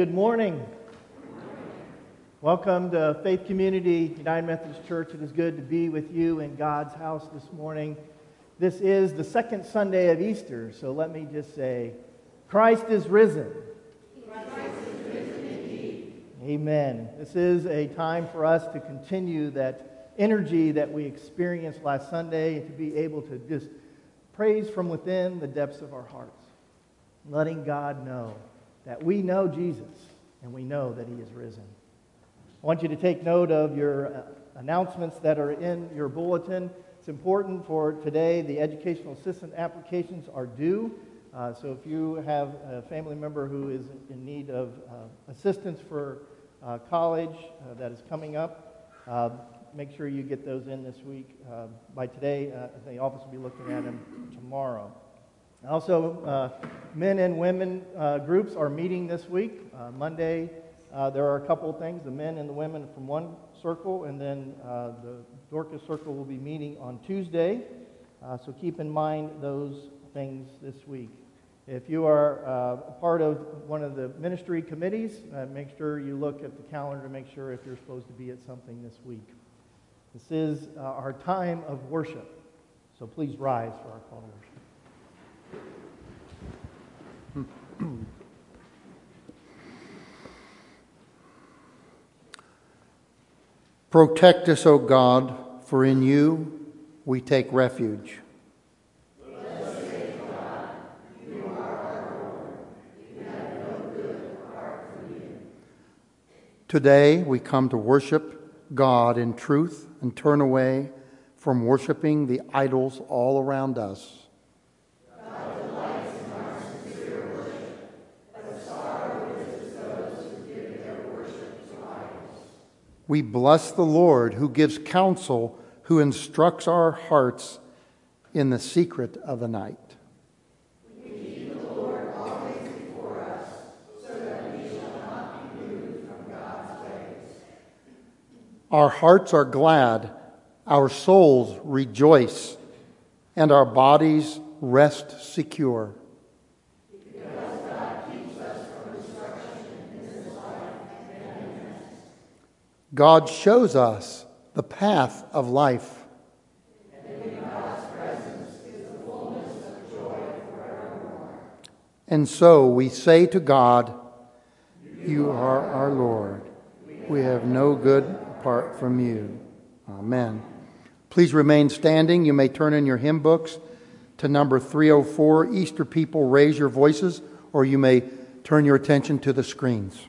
Good morning. Welcome to Faith Community United Methodist Church. It is good to be with you in God's house this morning. This is the second Sunday of Easter, so let me just say, Christ is risen. Christ is risen Amen. This is a time for us to continue that energy that we experienced last Sunday and to be able to just praise from within the depths of our hearts, letting God know that we know Jesus and we know that he is risen. I want you to take note of your uh, announcements that are in your bulletin. It's important for today. The educational assistant applications are due. Uh, so if you have a family member who is in need of uh, assistance for uh, college uh, that is coming up, uh, make sure you get those in this week. by today, the office will be looking at them tomorrow. Also, uh, men and women uh, groups are meeting this week. Uh, Monday, uh, there are a couple things. The men and the women from one circle, and then uh, the Dorcas circle will be meeting on Tuesday. Uh, so keep in mind those things this week. If you are part of one of the ministry committees, make sure you look at the calendar to make sure if you're supposed to be at something this week. This is our time of worship. So please rise for our call to worship. Protect us, O God, for in you we take refuge. Today we come to worship God in truth and turn away from worshiping the idols all around us. We bless the Lord who gives counsel, who instructs our hearts in the secret of the night. Our hearts are glad, our souls rejoice, and our bodies rest secure. God shows us the path of life. And last presence is the fullness of joy forever. And so we say to God, You are our Lord. We have no good apart from you. Amen. Please remain standing. You may turn in your hymn books to number 304. Easter people, raise your voices, or you may turn your attention to the screens.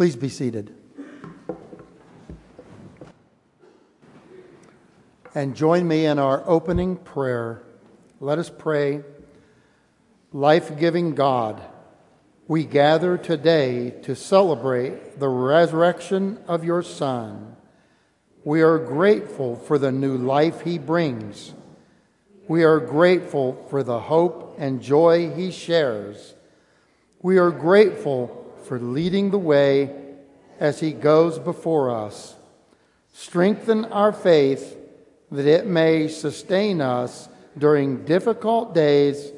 Please be seated. And join me in our opening prayer. Let us pray. Life giving God, we gather today to celebrate the resurrection of your Son. We are grateful for the new life he brings. We are grateful for the hope and joy he shares. We are grateful for leading the way as he goes before us. Strengthen our faith that it may sustain us during difficult days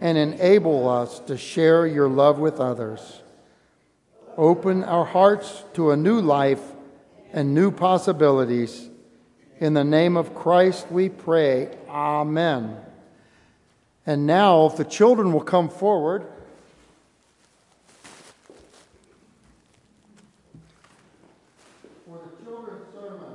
and enable us to share your love with others. Open our hearts to a new life and new possibilities. In the name of Christ we pray. Amen. And now, if the children will come forward. For the children's sermon.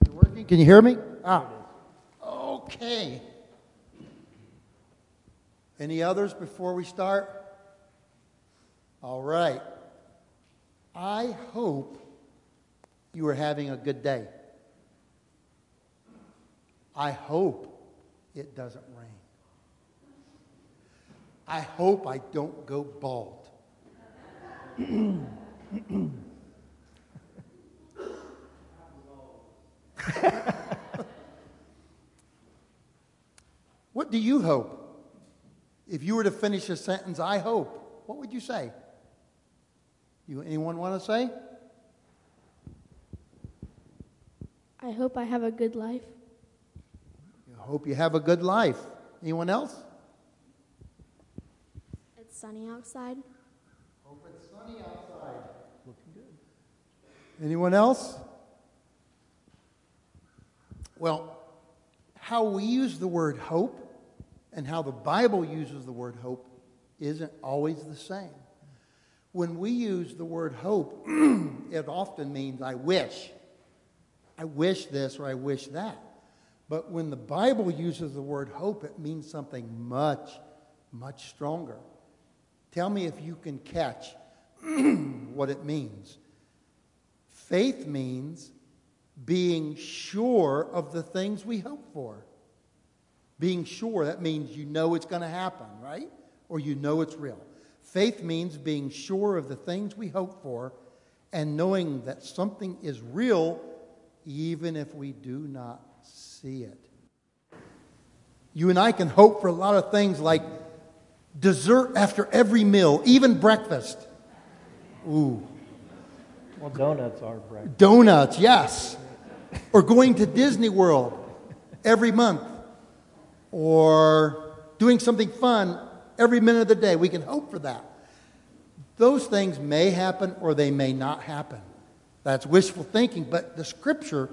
Is it working? Can you hear me? Ah. Okay. Any others before we start? All right. I hope you are having a good day. I hope it doesn't rain. I hope I don't go bald. what do you hope? If you were to finish a sentence, I hope, what would you say? You anyone want to say? I hope I have a good life. I hope you have a good life. Anyone else? It's sunny outside. Hope it's sunny outside. Looking good. Anyone else? Well, how we use the word hope and how the Bible uses the word hope isn't always the same. When we use the word hope, it often means I wish. I wish this or I wish that. But when the Bible uses the word hope, it means something much, much stronger. Tell me if you can catch what it means. Faith means being sure of the things we hope for. Being sure, that means you know it's going to happen, right? Or you know it's real. Faith means being sure of the things we hope for and knowing that something is real even if we do not see it. You and I can hope for a lot of things like dessert after every meal, even breakfast. Ooh. Well, donuts are breakfast. Donuts, yes. Or going to Disney World every month. Or doing something fun every minute of the day. We can hope for that. Those things may happen or they may not happen. That's wishful thinking, but the scripture,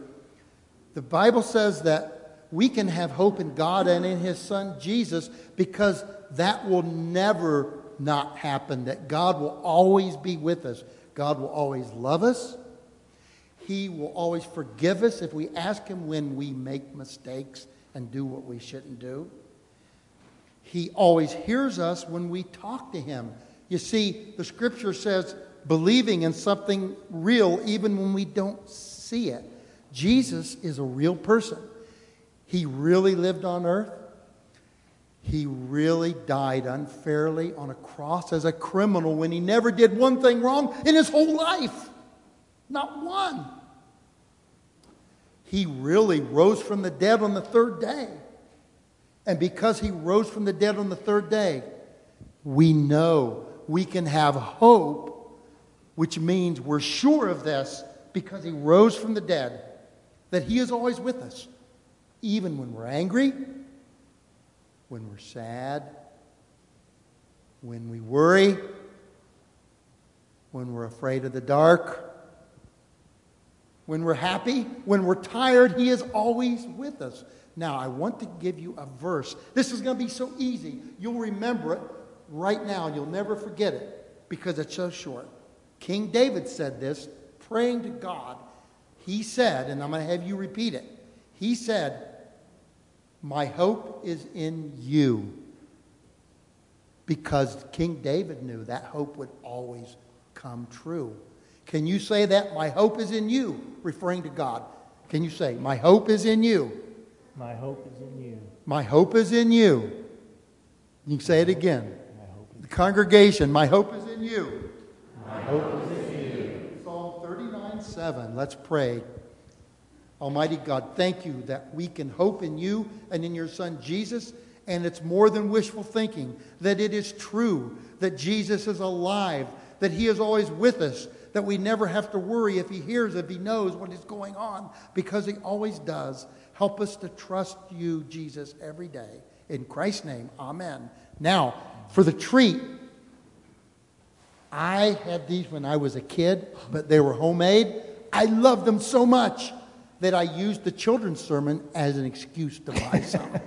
the Bible says that we can have hope in God and in His Son Jesus because that will never not happen, that God will always be with us. God will always love us. He will always forgive us if we ask Him when we make mistakes and do what we shouldn't do. He always hears us when we talk to Him. You see, the scripture says believing in something real even when we don't see it. Jesus is a real person. He really lived on earth. He really died unfairly on a cross as a criminal when he never did one thing wrong in his whole life. Not one. He really rose from the dead on the third day. And because he rose from the dead on the third day, we know we can have hope, which means we're sure of this because he rose from the dead, that he is always with us, even when we're angry, when we're sad, when we worry, when we're afraid of the dark, when we're happy, when we're tired, He is always with us. Now, I want to give you a verse. This is going to be so easy. You'll remember it right now, you'll never forget it because it's so short. King David said this, praying to God. He said, and I'm going to have you repeat it. He said, My hope is in you. Because King David knew that hope would always come true. Can you say that? My hope is in you, referring to God. Can you say, My hope is in you? My hope is in you. My hope is in you. You can say it again. The congregation, my hope is in you. My hope is in you. Psalm 39 7. Let's pray. Almighty God, thank you that we can hope in you and in your Son Jesus. And it's more than wishful thinking, that it is true, that Jesus is alive, that he is always with us, that we never have to worry if he hears, if he knows what is going on, because he always does. Help us to trust you, Jesus, every day. In Christ's name, amen. Now, for the treat, I had these when I was a kid, but they were homemade. I loved them so much that I used the children's sermon as an excuse to buy some.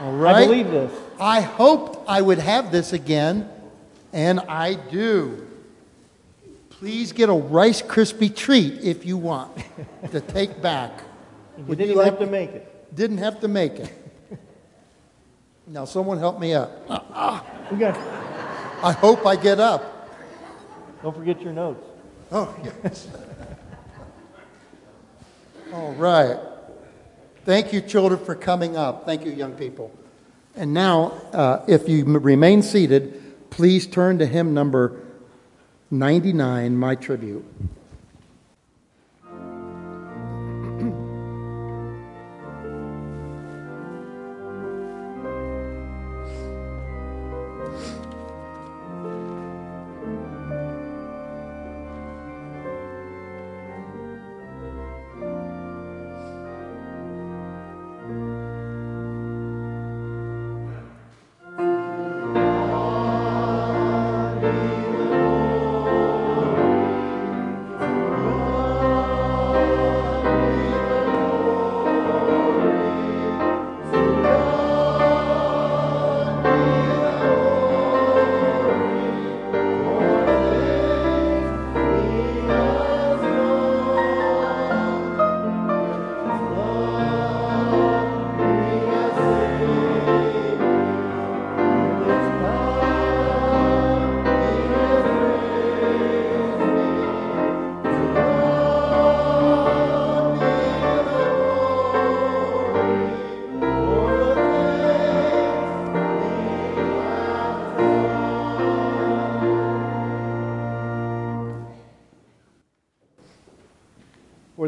All right? I believe this. I hoped I would have this again, and I do. Please get a Rice Krispie treat if you want to take back. You didn't you have to make it. Didn't have to make it. Now, someone help me up. We got. I hope I get up. Don't forget your notes. Oh, yes. All right. Thank you, children, for coming up. Thank you, young people. And now, uh, if you m- remain seated, please turn to hymn number 99, My Tribute.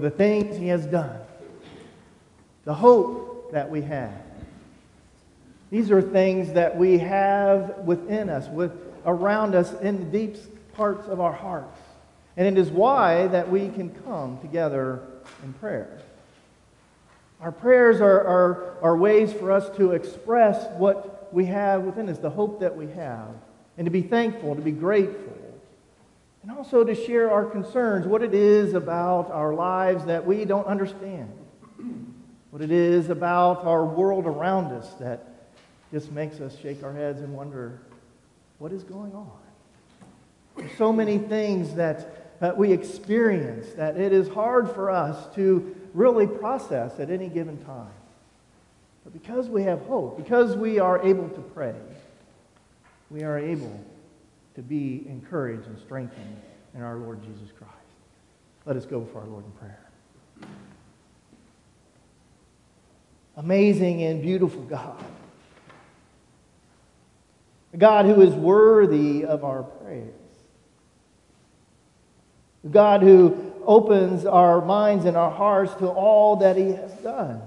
The things he has done, the hope that we have. These are things that we have within us, with, around us in the deep parts of our hearts. And it is why that we can come together in prayer. Our prayers are, are, are ways for us to express what we have within us, the hope that we have, and to be thankful, to be grateful, and also to share our concerns, what it is about our lives that we don't understand, what it is about our world around us that just makes us shake our heads and wonder, what is going on? There's so many things that, that we experience that it is hard for us to really process at any given time. But because we have hope, because we are able to pray, we are able to be encouraged and strengthened in our Lord Jesus Christ. Let us go before our Lord in prayer. Amazing and beautiful God. A God who is worthy of our praise. A God who opens our minds and our hearts to all that He has done.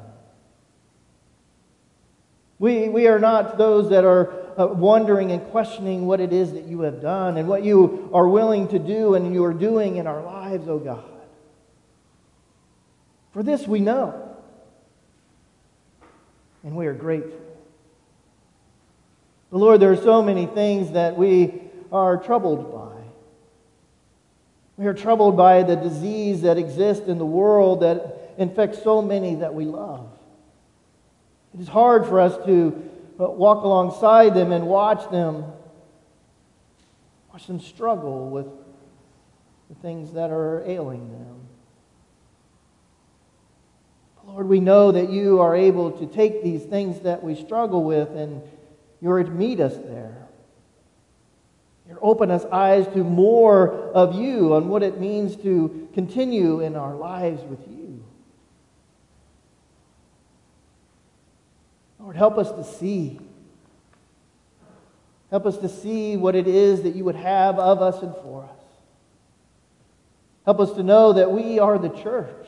We, we are not those that are uh, wondering and questioning what it is that you have done and what you are willing to do and you are doing in our lives, oh God. For this we know. And we are grateful. But Lord, there are so many things that we are troubled by. We are troubled by the disease that exists in the world that infects so many that we love. It is hard for us to walk alongside them and watch them watch them struggle with the things that are ailing them. Lord, we know that you are able to take these things that we struggle with and you're to meet us there. You're open us eyes to more of you and what it means to continue in our lives with you. Lord, help us to see. Help us to see what it is that you would have of us and for us. Help us to know that we are the church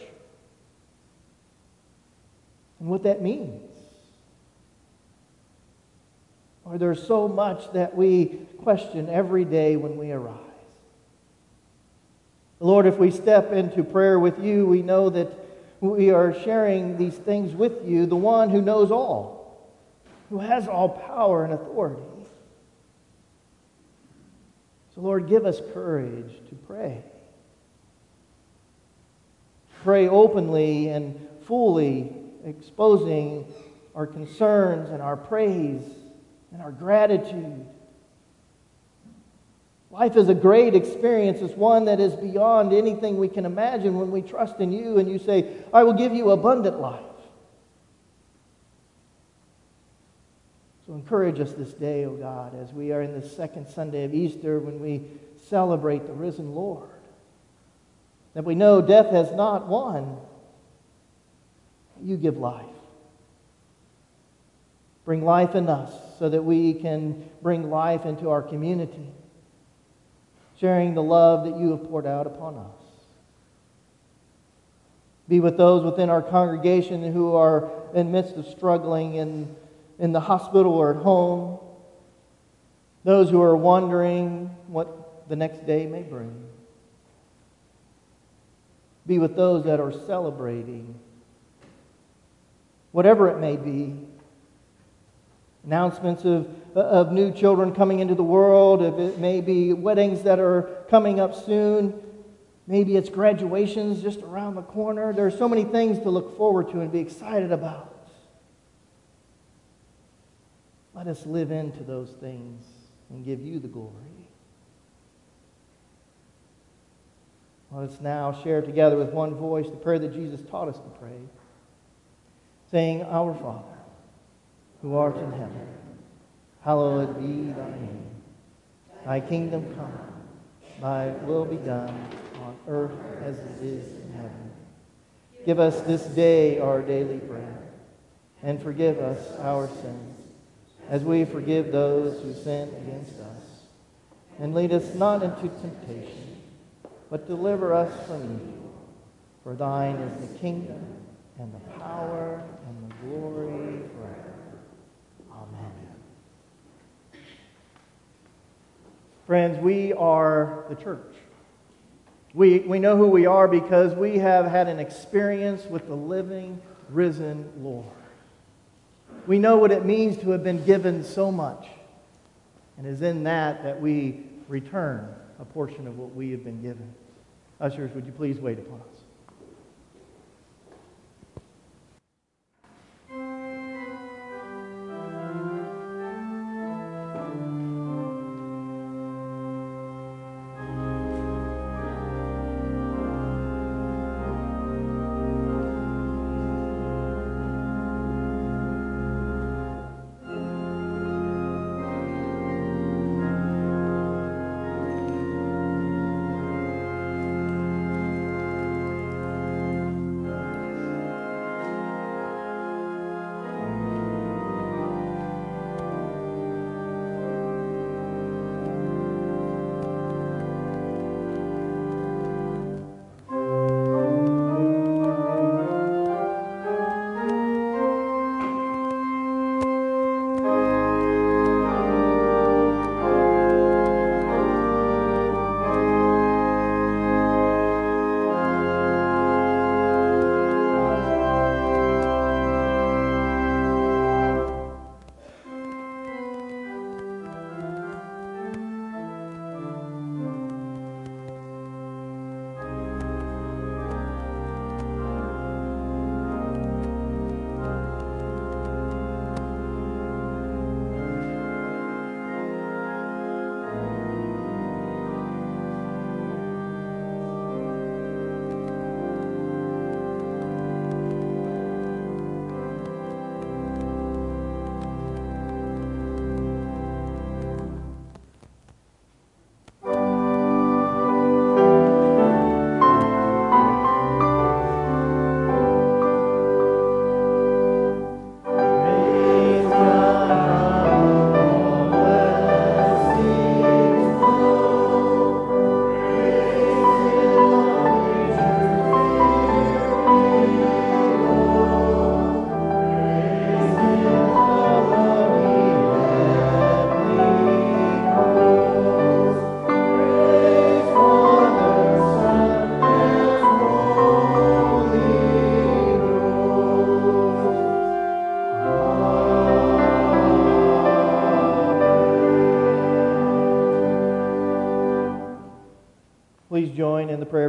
and what that means. Or there's so much that we question every day when we arise. Lord, if we step into prayer with you, we know that we are sharing these things with you, the one who knows all, who has all power and authority. So, Lord, give us courage to pray. Pray openly and fully, exposing our concerns and our praise and our gratitude. Life is a great experience. It's one that is beyond anything we can imagine when we trust in you and you say, I will give you abundant life. So encourage us this day, O oh God, as we are in the second Sunday of Easter when we celebrate the risen Lord. That we know death has not won. You give life. Bring life in us so that we can bring life into our community, sharing the love that you have poured out upon us. Be with those within our congregation who are in midst of struggling in, in the hospital or at home, those who are wondering what the next day may bring. Be with those that are celebrating, whatever it may be, announcements of, of new children coming into the world, if it may be weddings that are coming up soon, maybe it's graduations just around the corner. There are so many things to look forward to and be excited about. Let us live into those things and give you the glory. Let us now share together with one voice the prayer that Jesus taught us to pray, saying, Our Father who art in heaven, hallowed be thy name. Thy kingdom come, thy will be done on earth as it is in heaven. Give us this day our daily bread, and forgive us our sins, as we forgive those who sin against us. And lead us not into temptation, but deliver us from evil. For thine is the kingdom, and the power, and the glory forever. Amen. Friends, we are the church. We, we know who we are because we have had an experience with the living, risen Lord. We know what it means to have been given so much. And it is in that that we return a portion of what we have been given. Ushers, would you please wait upon us?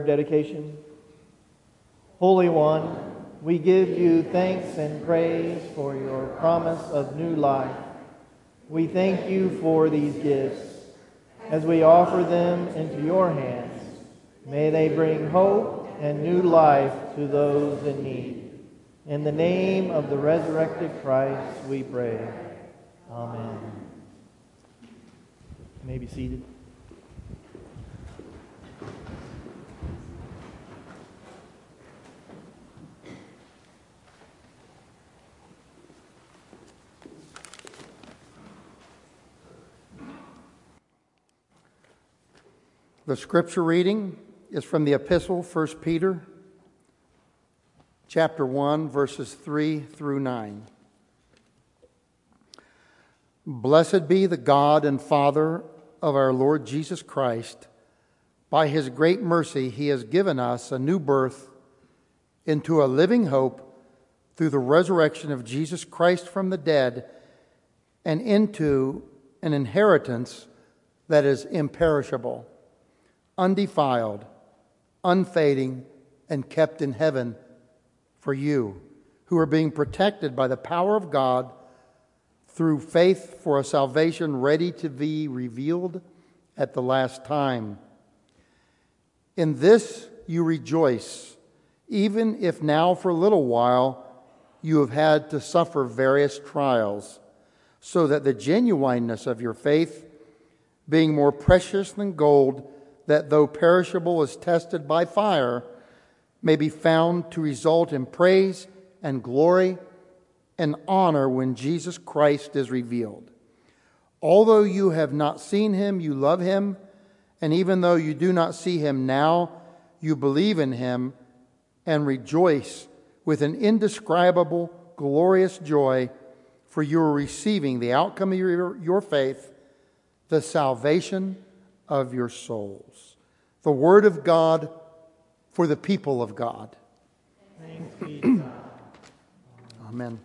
Dedication. Holy One, we give you thanks and praise for your promise of new life. We thank you for these gifts. As we offer them into your hands, may they bring hope and new life to those in need. In the name of the resurrected Christ, we pray. Amen. You may be seated. The scripture reading is from the epistle 1 Peter chapter 1 verses 3 through 9. Blessed be the God and Father of our Lord Jesus Christ. By his great mercy he has given us a new birth into a living hope through the resurrection of Jesus Christ from the dead and into an inheritance that is imperishable undefiled, unfading, and kept in heaven for you, who are being protected by the power of God through faith for a salvation ready to be revealed at the last time. In this you rejoice, even if now for a little while you have had to suffer various trials, so that the genuineness of your faith, being more precious than gold, that though perishable is tested by fire, may be found to result in praise and glory and honor when Jesus Christ is revealed. Although you have not seen him, you love him, and even though you do not see him now, you believe in him and rejoice with an indescribable, glorious joy, for you are receiving the outcome of your, your faith, the salvation of your souls. The Word of God for the people of God. Thanks be to God. Amen.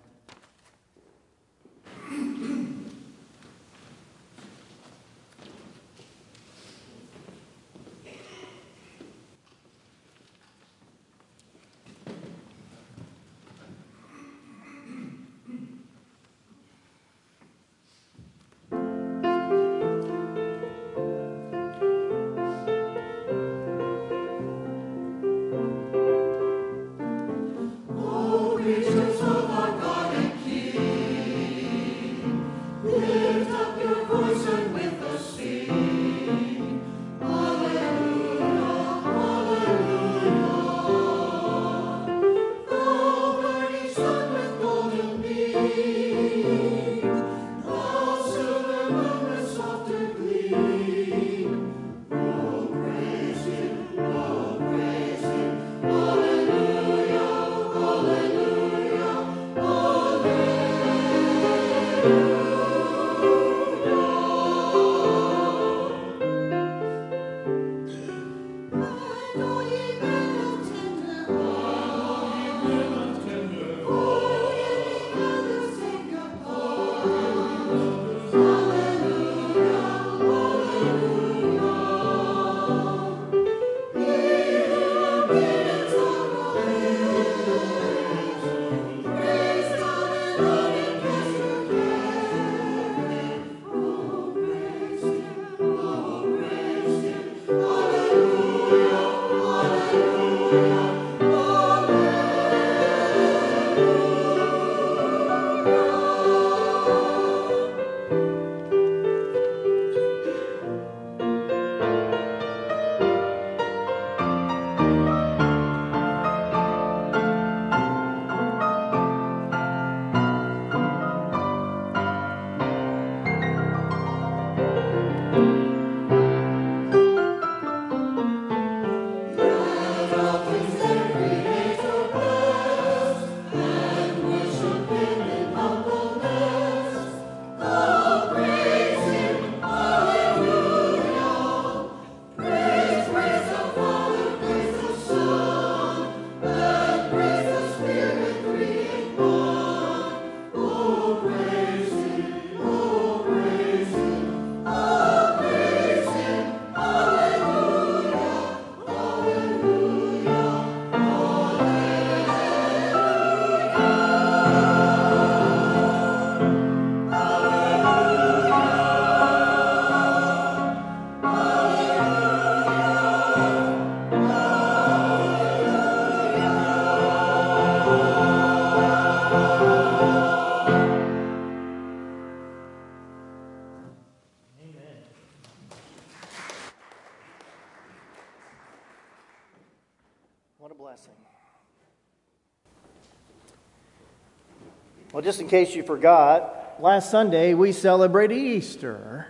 Well, just in case you forgot, last Sunday we celebrated Easter.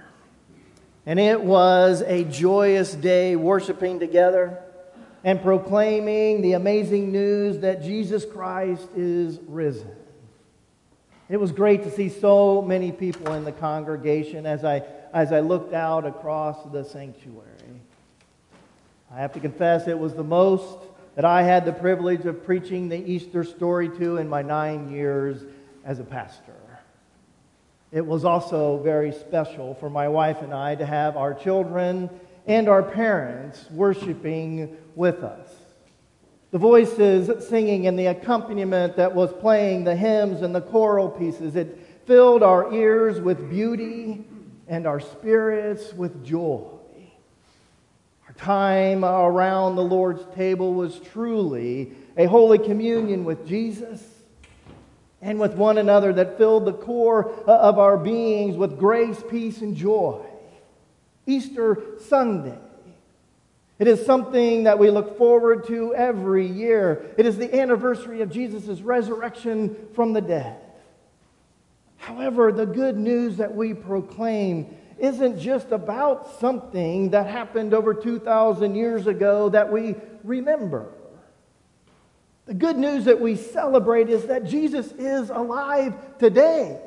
And it was a joyous day worshiping together and proclaiming the amazing news that Jesus Christ is risen. It was great to see so many people in the congregation as I, as I looked out across the sanctuary. I have to confess, it was the most that I had the privilege of preaching the Easter story to in my nine years as a pastor. It was also very special for my wife and I to have our children and our parents worshiping with us. The voices singing and the accompaniment that was playing, the hymns and the choral pieces, it filled our ears with beauty and our spirits with joy. Our time around the Lord's table was truly a holy communion with Jesus and with one another that filled the core uh, of our beings with grace, peace, and joy. Easter Sunday. It is something that we look forward to every year. It is the anniversary of Jesus' resurrection from the dead. However, the good news that we proclaim isn't just about something that happened over 2,000 years ago that we remember. The good news that we celebrate is that Jesus is alive today,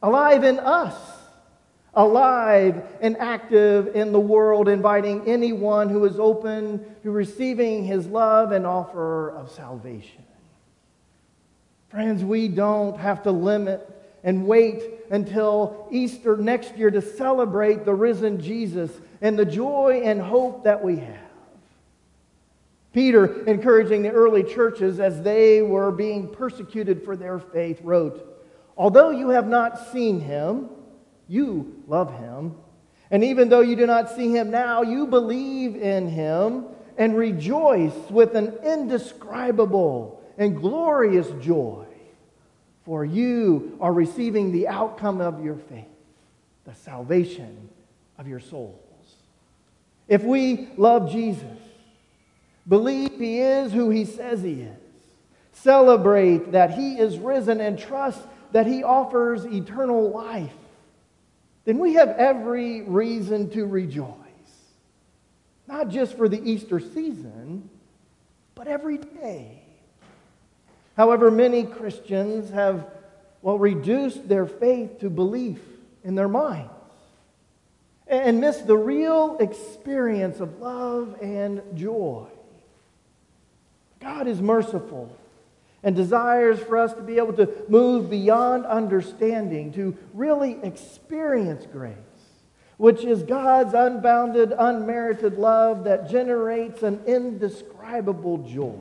alive in us, alive and active in the world, inviting anyone who is open to receiving his love and offer of salvation. Friends, we don't have to limit and wait until Easter next year to celebrate the risen Jesus and the joy and hope that we have. Peter, encouraging the early churches as they were being persecuted for their faith, wrote, Although you have not seen him, you love him. And even though you do not see him now, you believe in him and rejoice with an indescribable and glorious joy. For you are receiving the outcome of your faith, the salvation of your souls. If we love Jesus, Believe he is who he says he is. Celebrate that he is risen and trust that he offers eternal life. Then we have every reason to rejoice. Not just for the Easter season, but every day. However, many Christians have, well, reduced their faith to belief in their minds and miss the real experience of love and joy. God is merciful and desires for us to be able to move beyond understanding, to really experience grace, which is God's unbounded, unmerited love that generates an indescribable joy.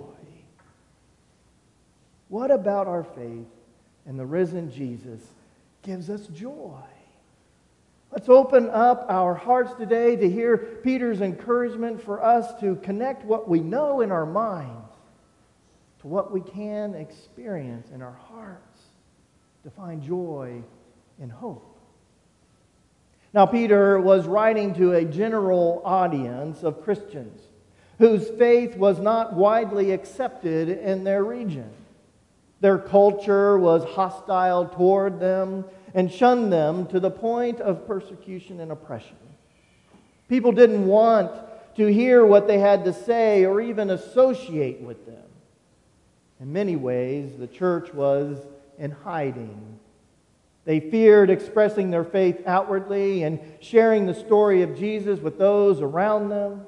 What about our faith in the risen Jesus gives us joy? Let's open up our hearts today to hear Peter's encouragement for us to connect what we know in our minds to what we can experience in our hearts to find joy and hope. Now, Peter was writing to a general audience of Christians whose faith was not widely accepted in their region. Their culture was hostile toward them and shunned them to the point of persecution and oppression. People didn't want to hear what they had to say or even associate with them. In many ways, the church was in hiding. They feared expressing their faith outwardly and sharing the story of Jesus with those around them.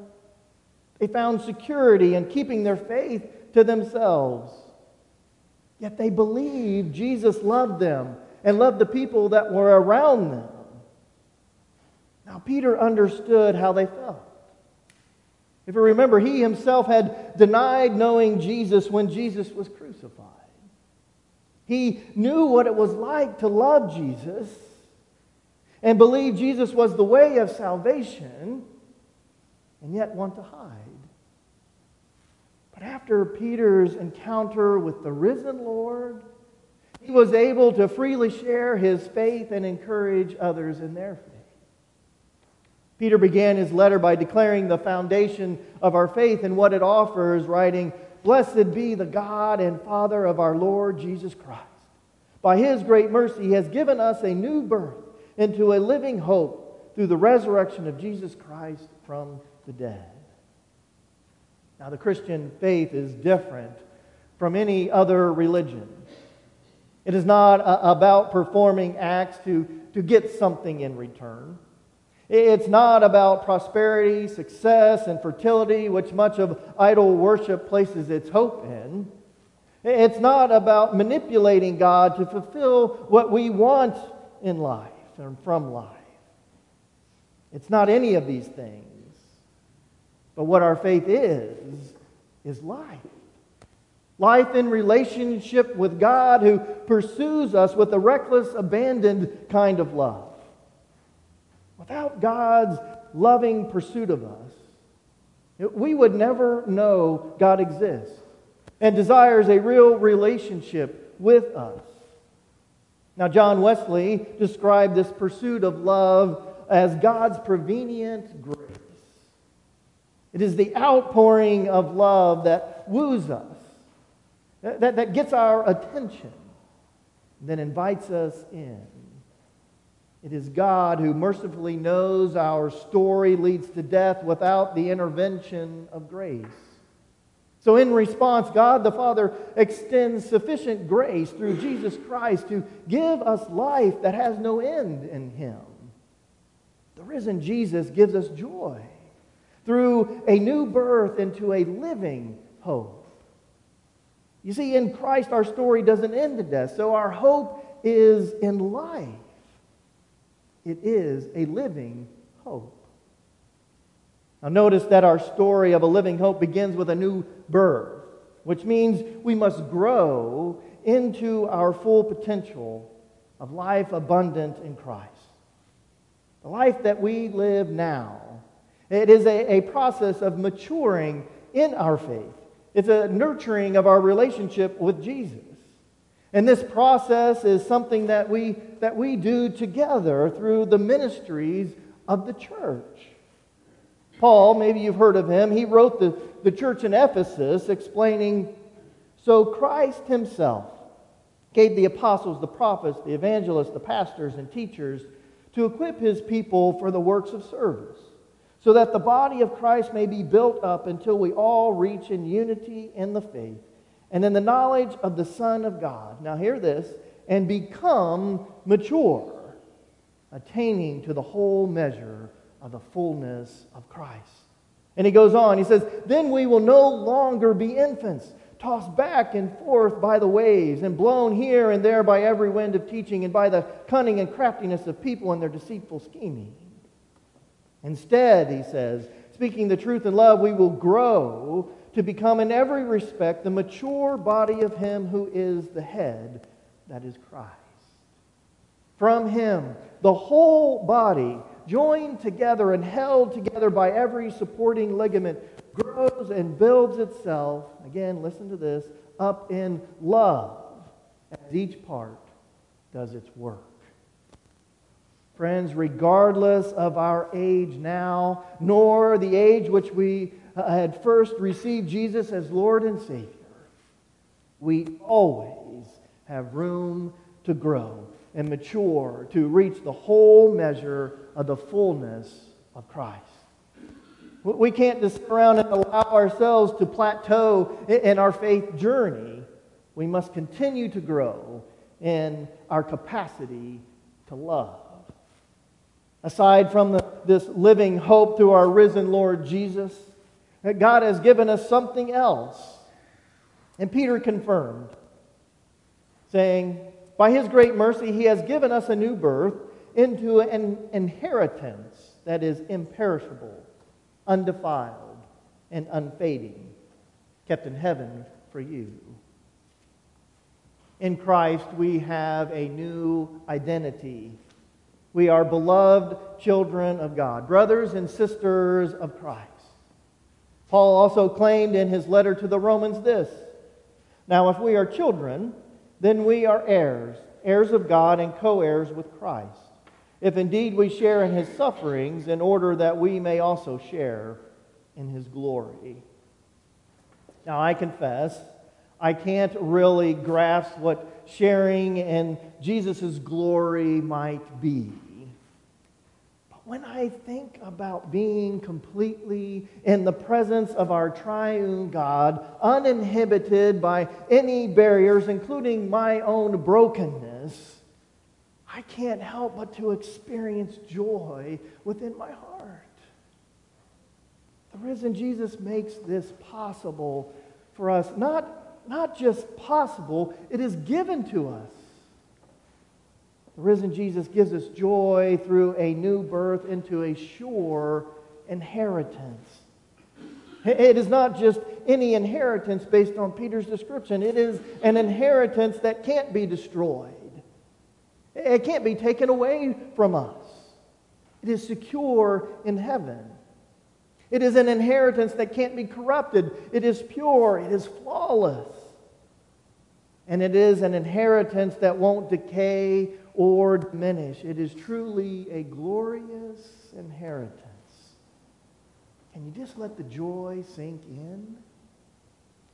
They found security in keeping their faith to themselves. Yet they believed Jesus loved them and loved the people that were around them. Now, Peter understood how they felt. If you remember, he himself had denied knowing Jesus when Jesus was crucified. He knew what it was like to love Jesus and believe Jesus was the way of salvation and yet want to hide. But after Peter's encounter with the risen Lord, he was able to freely share his faith and encourage others in their faith. Peter began his letter by declaring the foundation of our faith and what it offers, writing, Blessed be the God and Father of our Lord Jesus Christ. By his great mercy, he has given us a new birth into a living hope through the resurrection of Jesus Christ from the dead. Now, the Christian faith is different from any other religion. It is not uh, about performing acts to, to get something in return. It's not about prosperity, success, and fertility, which much of idol worship places its hope in. It's not about manipulating God to fulfill what we want in life and from life. It's not any of these things. But what our faith is, is life. Life in relationship with God who pursues us with a reckless, abandoned kind of love. Without God's loving pursuit of us, we would never know God exists and desires a real relationship with us. Now, John Wesley described this pursuit of love as God's prevenient grace. It is the outpouring of love that woos us, that, that gets our attention, then invites us in. It is God who mercifully knows our story leads to death without the intervention of grace. So, in response, God the Father extends sufficient grace through Jesus Christ to give us life that has no end in Him. The risen Jesus gives us joy through a new birth into a living hope. You see, in Christ, our story doesn't end in death, so our hope is in life. It is a living hope. Now, notice that our story of a living hope begins with a new birth, which means we must grow into our full potential of life abundant in Christ. The life that we live now, it is a, a process of maturing in our faith. It's a nurturing of our relationship with Jesus. And this process is something that we, that we do together through the ministries of the church. Paul, maybe you've heard of him, he wrote the, the church in Ephesus explaining So Christ himself gave the apostles, the prophets, the evangelists, the pastors, and teachers to equip his people for the works of service, so that the body of Christ may be built up until we all reach in unity in the faith and in the knowledge of the Son of God. Now, hear this and become mature, attaining to the whole measure of the fullness of Christ. And he goes on, he says, Then we will no longer be infants, tossed back and forth by the waves, and blown here and there by every wind of teaching, and by the cunning and craftiness of people and their deceitful scheming. Instead, he says, speaking the truth in love, we will grow to become in every respect the mature body of Him who is the head, that is Christ. From Him, the whole body, joined together and held together by every supporting ligament, grows and builds itself, again, listen to this, up in love as each part does its work. Friends, regardless of our age now, nor the age which we Uh, had first received Jesus as Lord and Savior, we always have room to grow and mature to reach the whole measure of the fullness of Christ. We can't just sit around and allow ourselves to plateau in our faith journey. We must continue to grow in our capacity to love. Aside from the, this living hope through our risen Lord Jesus, that God has given us something else. And Peter confirmed, saying, By his great mercy, he has given us a new birth into an inheritance that is imperishable, undefiled, and unfading, kept in heaven for you. In Christ, we have a new identity. We are beloved children of God, brothers and sisters of Christ. Paul also claimed in his letter to the Romans this Now, if we are children, then we are heirs, heirs of God and co heirs with Christ. If indeed we share in his sufferings, in order that we may also share in his glory. Now, I confess, I can't really grasp what sharing in Jesus' glory might be. When I think about being completely in the presence of our triune God, uninhibited by any barriers, including my own brokenness, I can't help but to experience joy within my heart. The risen Jesus makes this possible for us. Not, not just possible, it is given to us. The risen Jesus gives us joy through a new birth into a sure inheritance. It is not just any inheritance based on Peter's description, it is an inheritance that can't be destroyed. It can't be taken away from us. It is secure in heaven. It is an inheritance that can't be corrupted. It is pure. It is flawless. And it is an inheritance that won't decay or diminish. It is truly a glorious inheritance. Can you just let the joy sink in?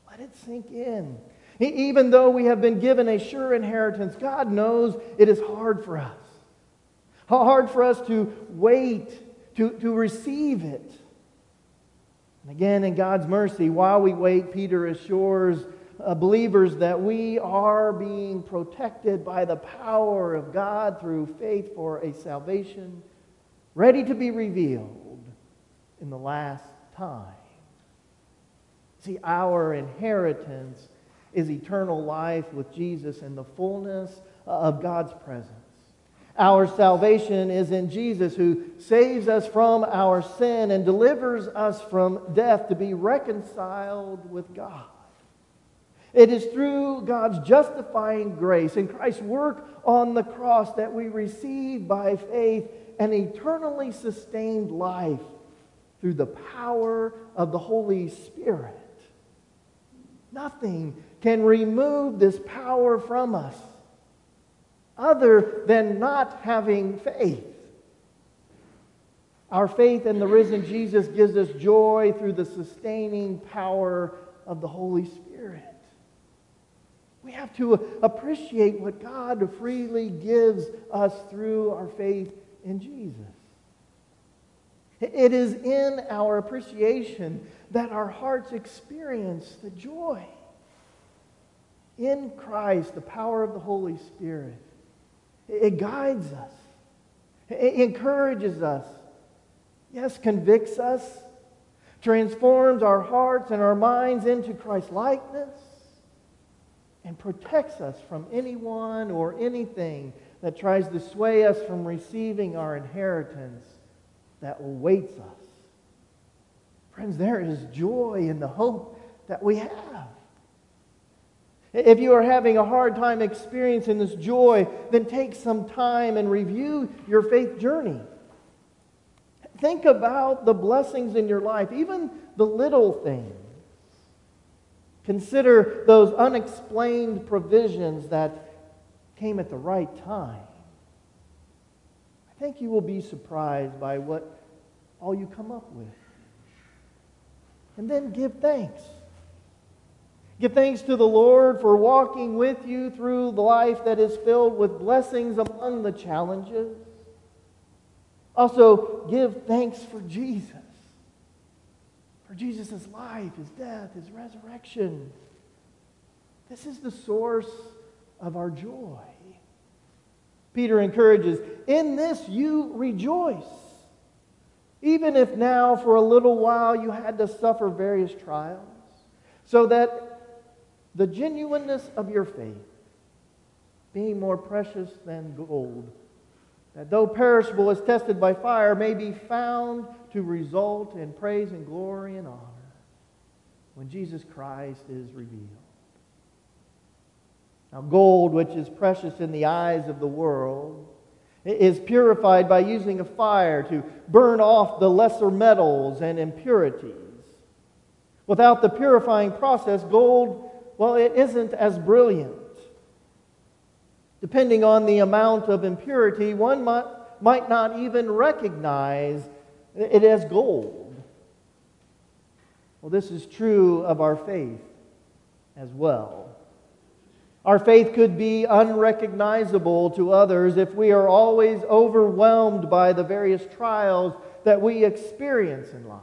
Let it sink in. Even though we have been given a sure inheritance, God knows it is hard for us. How hard for us to wait, to, to receive it. And again, in God's mercy, while we wait, Peter assures uh, believers that we are being protected by the power of God through faith for a salvation ready to be revealed in the last time. See, our inheritance is eternal life with Jesus in the fullness of God's presence. Our salvation is in Jesus who saves us from our sin and delivers us from death to be reconciled with God. It is through God's justifying grace and Christ's work on the cross that we receive by faith an eternally sustained life through the power of the Holy Spirit. Nothing can remove this power from us other than not having faith. Our faith in the risen Jesus gives us joy through the sustaining power of the Holy Spirit. We have to uh, appreciate what God freely gives us through our faith in Jesus. It is in our appreciation that our hearts experience the joy. In Christ, the power of the Holy Spirit it guides us, it encourages us, yes, convicts us, transforms our hearts and our minds into Christ likeness, and protects us from anyone or anything that tries to sway us from receiving our inheritance that awaits us. Friends, there is joy in the hope that we have. If you are having a hard time experiencing this joy, then take some time and review your faith journey. Think about the blessings in your life, even the little things. Consider those unexplained provisions that came at the right time. I think you will be surprised by what all you come up with. And then give thanks. Give thanks to the Lord for walking with you through the life that is filled with blessings among the challenges. Also, give thanks for Jesus, Jesus' life, his death, his resurrection. This is the source of our joy. Peter encourages, In this you rejoice, even if now for a little while you had to suffer various trials, so that the genuineness of your faith, being more precious than gold, that though perishable is tested by fire, may be found to result in praise and glory and honor when Jesus Christ is revealed. Now, gold, which is precious in the eyes of the world, is purified by using a fire to burn off the lesser metals and impurities. Without the purifying process, gold well, it isn't as brilliant. Depending on the amount of impurity, one might, might not even recognize it as gold. Well, this is true of our faith as well. Our faith could be unrecognizable to others if we are always overwhelmed by the various trials that we experience in life.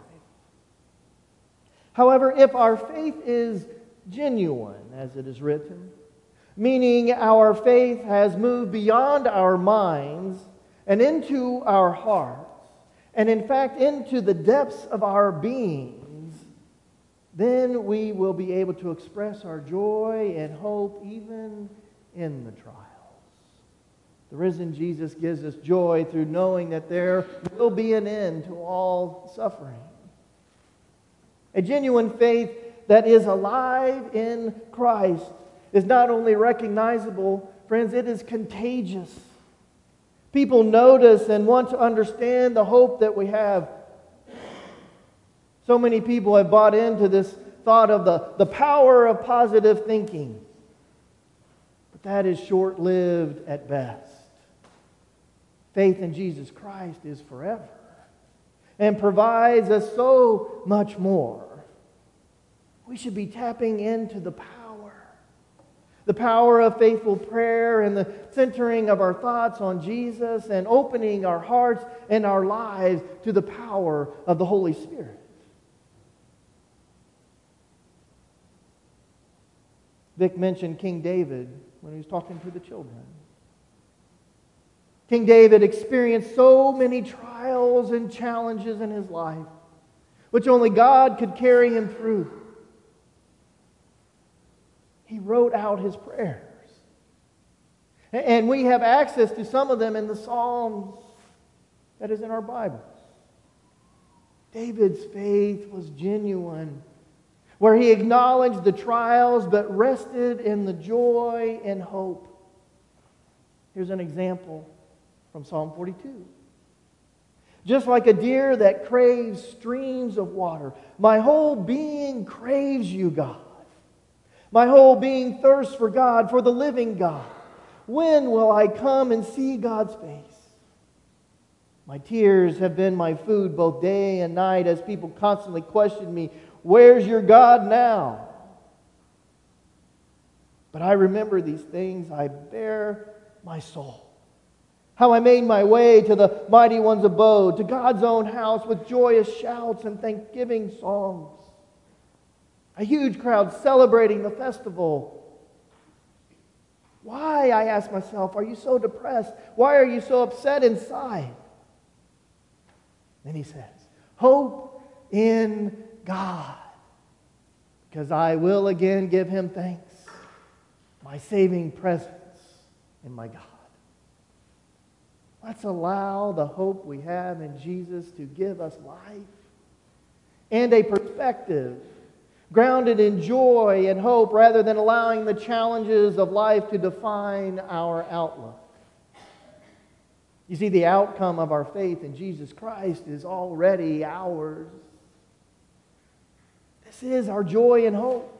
However, if our faith is genuine, as it is written, meaning our faith has moved beyond our minds and into our hearts, and in fact into the depths of our beings, then we will be able to express our joy and hope even in the trials. The risen Jesus gives us joy through knowing that there will be an end to all suffering. A genuine faith that is alive in Christ is not only recognizable, friends, it is contagious. People notice and want to understand the hope that we have. So many people have bought into this thought of the, the power of positive thinking. But that is short lived at best. Faith in Jesus Christ is forever and provides us so much more. We should be tapping into the power. The power of faithful prayer and the centering of our thoughts on Jesus and opening our hearts and our lives to the power of the Holy Spirit. Vic mentioned King David when he was talking to the children. King David experienced so many trials and challenges in his life, which only God could carry him through. He wrote out his prayers. And we have access to some of them in the Psalms that is in our Bibles. David's faith was genuine, where he acknowledged the trials but rested in the joy and hope. Here's an example from Psalm 42. Just like a deer that craves streams of water, my whole being craves you, God. My whole being thirsts for God, for the living God. When will I come and see God's face? My tears have been my food both day and night as people constantly question me, Where's your God now? But I remember these things. I bare my soul. How I made my way to the mighty one's abode, to God's own house with joyous shouts and thanksgiving songs. A huge crowd celebrating the festival. Why, I ask myself, are you so depressed? Why are you so upset inside? Then he says, Hope in God, because I will again give him thanks, my saving presence in my God. Let's allow the hope we have in Jesus to give us life and a perspective grounded in joy and hope rather than allowing the challenges of life to define our outlook. You see, the outcome of our faith in Jesus Christ is already ours. This is our joy and hope.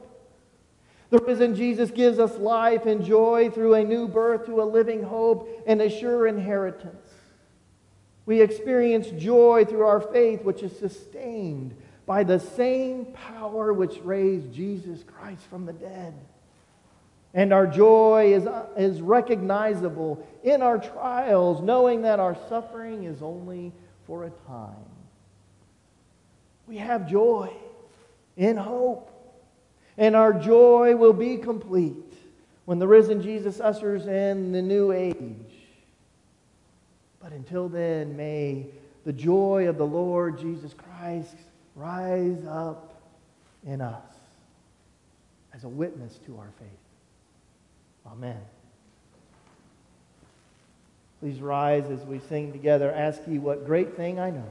The risen Jesus gives us life and joy through a new birth to a living hope and a sure inheritance. We experience joy through our faith, which is sustained by the same power which raised Jesus Christ from the dead. And our joy is, uh, is recognizable in our trials, knowing that our suffering is only for a time. We have joy in hope, and our joy will be complete when the risen Jesus ushers in the new age. But until then, may the joy of the Lord Jesus Christ rise up in us as a witness to our faith. Amen. Please rise as we sing together. Ask ye what great thing I know.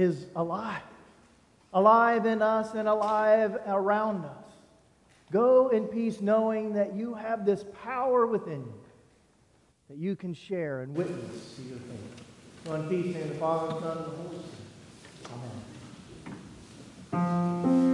Is alive, alive in us and alive around us. Go in peace knowing that you have this power within you that you can share and witness to your faith. Go in peace, in the Father, and Son, and the Holy Spirit. Amen.